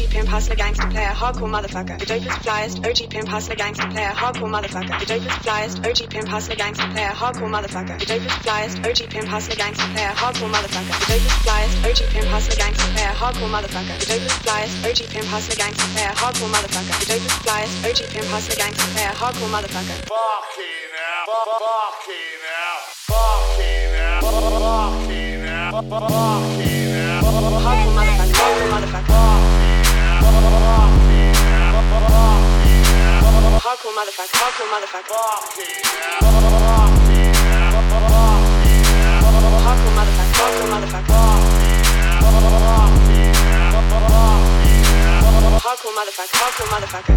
OG pimp hustler gangster player, hardcore motherfucker. The dopest flyest, OG pimp hustler gangster player, hardcore motherfucker. The dopest flyest, OG pimp hustler gangster player, hardcore motherfucker. The dopest flyest, OG pimp hustler gangster player, hardcore motherfucker. The dopest flyest, OG pimp hustler gangster player, hardcore motherfucker. The dopest flyest, OG pimp hustler gangster player, hardcore motherfucker. The dopest flyest, OG pimp hustler gangster player, hardcore motherfucker. Fucking hell. Fucking hell. Fucking hell. Fucking motherfucker, Hardcore motherfucker, hardcore motherfucker. Hardcore motherfucker, hardcore motherfucker.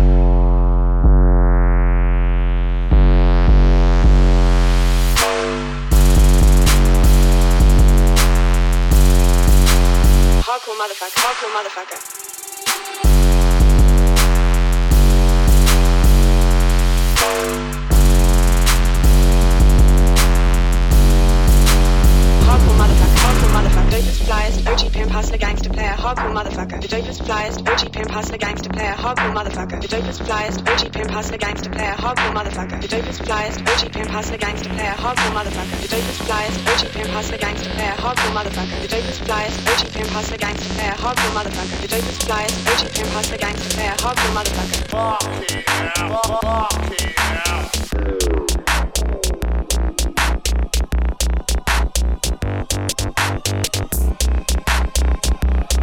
Hardcore motherfucker, hardcore motherfucker. Hardcore dopest flyest, OG pimp hustler gangster player, hardcore motherfucker. The dopest flyest, OG pimp hustler gangster player, hardcore motherfucker. The dopest flyest, OG pimp hustler gangster player, hardcore motherfucker. The dopest flyest, OG pimp hustler gangster player, hardcore motherfucker. The dopest flyest, OG pimp hustler gangster player, hardcore motherfucker. The dopest flyest, OG pimp hustler gangster player, hardcore motherfucker. The dopest flyest, OG pimp hustler gangster player, hardcore motherfucker. Fucking hell. Fucking Thank you.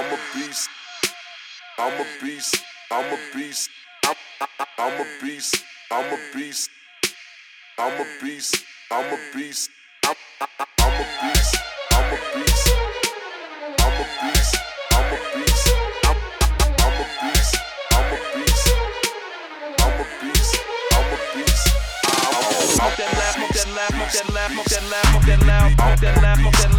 I'm a beast. I'm a beast. I'm a beast. I'm a beast. I'm a beast. I'm a beast. I'm a beast. I'm a beast. I'm a beast. I'm a beast. I'm a beast. I'm a beast. I'm a beast. I'm a beast. I'm a beast. I'm a beast. I'm a beast. I'm a beast. I'm That laugh, that laugh, that laugh, that laugh, that laugh, that laugh, that laugh.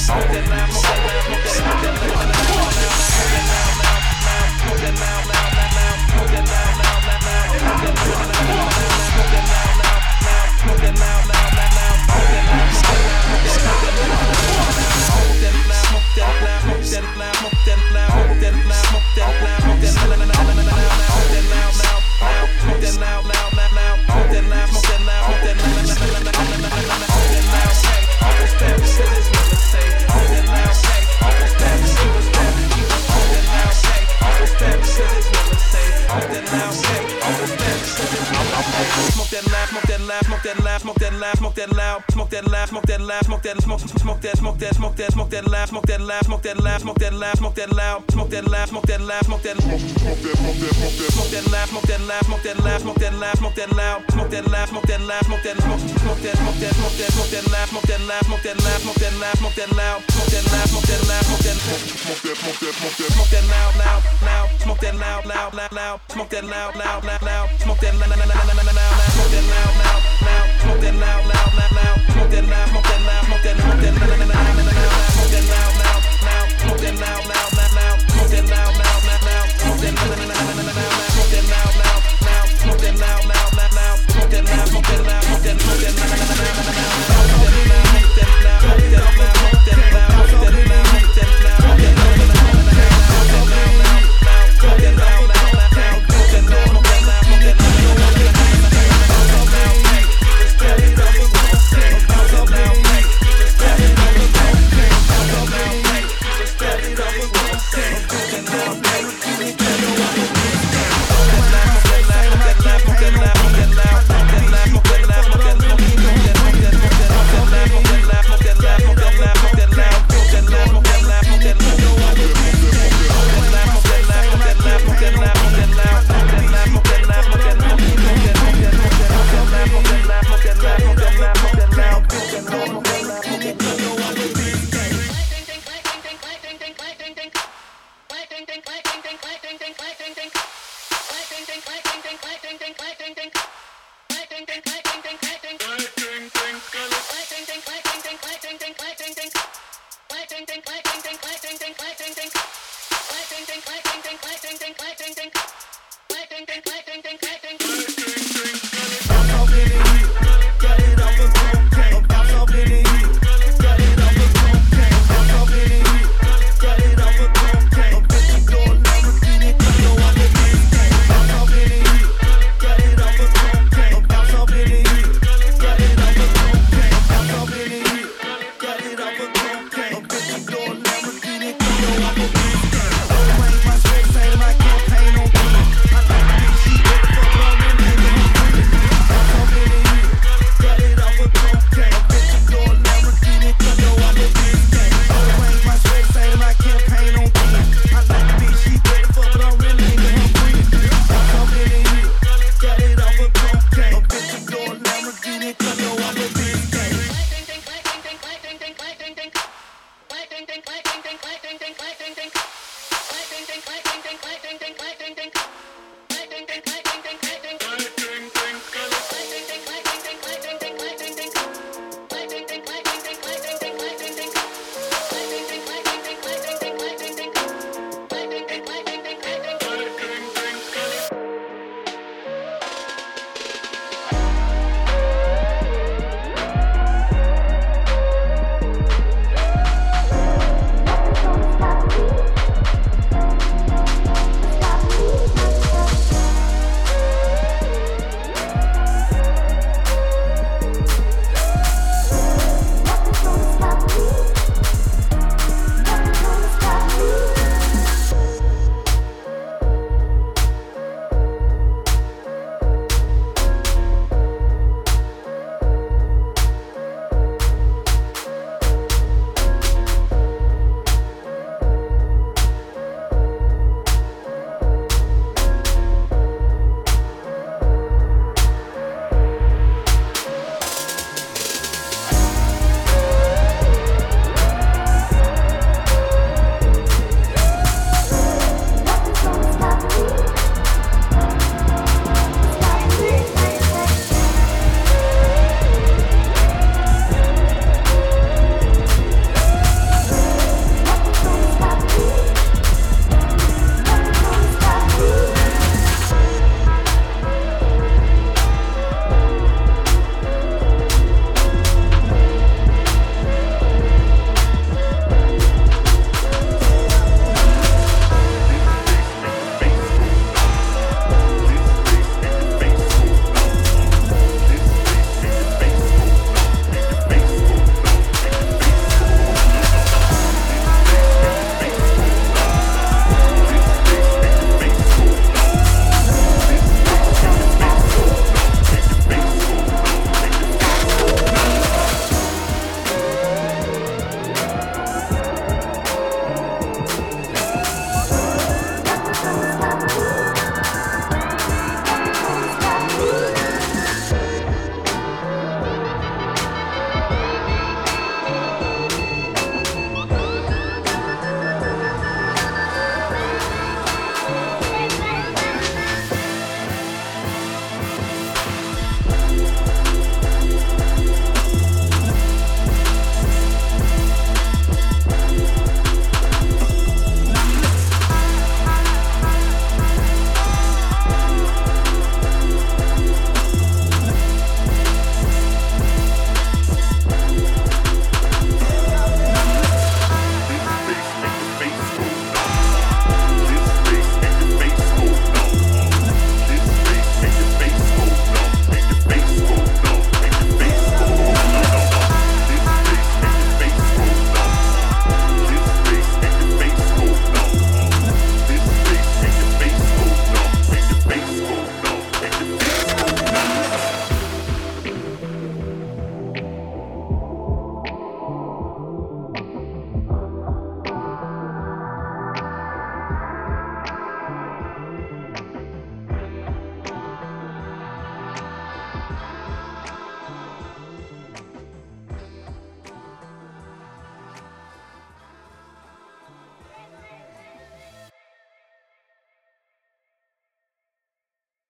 smoking, smoking, smoking. loud, loud, loud, loud. Smoke that loud, loud, loud, loud. Smoke that loud, loud, loud, loud, loud. Smoke that loud, loud, loud. Smoke that loud, loud, loud, loud. Smoke that loud, smoke that loud, smoke that, smoke that loud, loud, loud, loud. Smoke that loud, loud, loud. Smoke that loud, loud, loud, loud. Smoke that loud, loud, loud, loud. Smoke that loud, loud, loud, loud. Smoke that loud, loud, loud. Smoke that loud, loud, loud, loud. Smoke that loud, smoke that loud, smoke that, smoke that loud, loud, loud, loud. Smoke that loud, make that loud, make that loud, make that loud, make that loud, make that loud them down.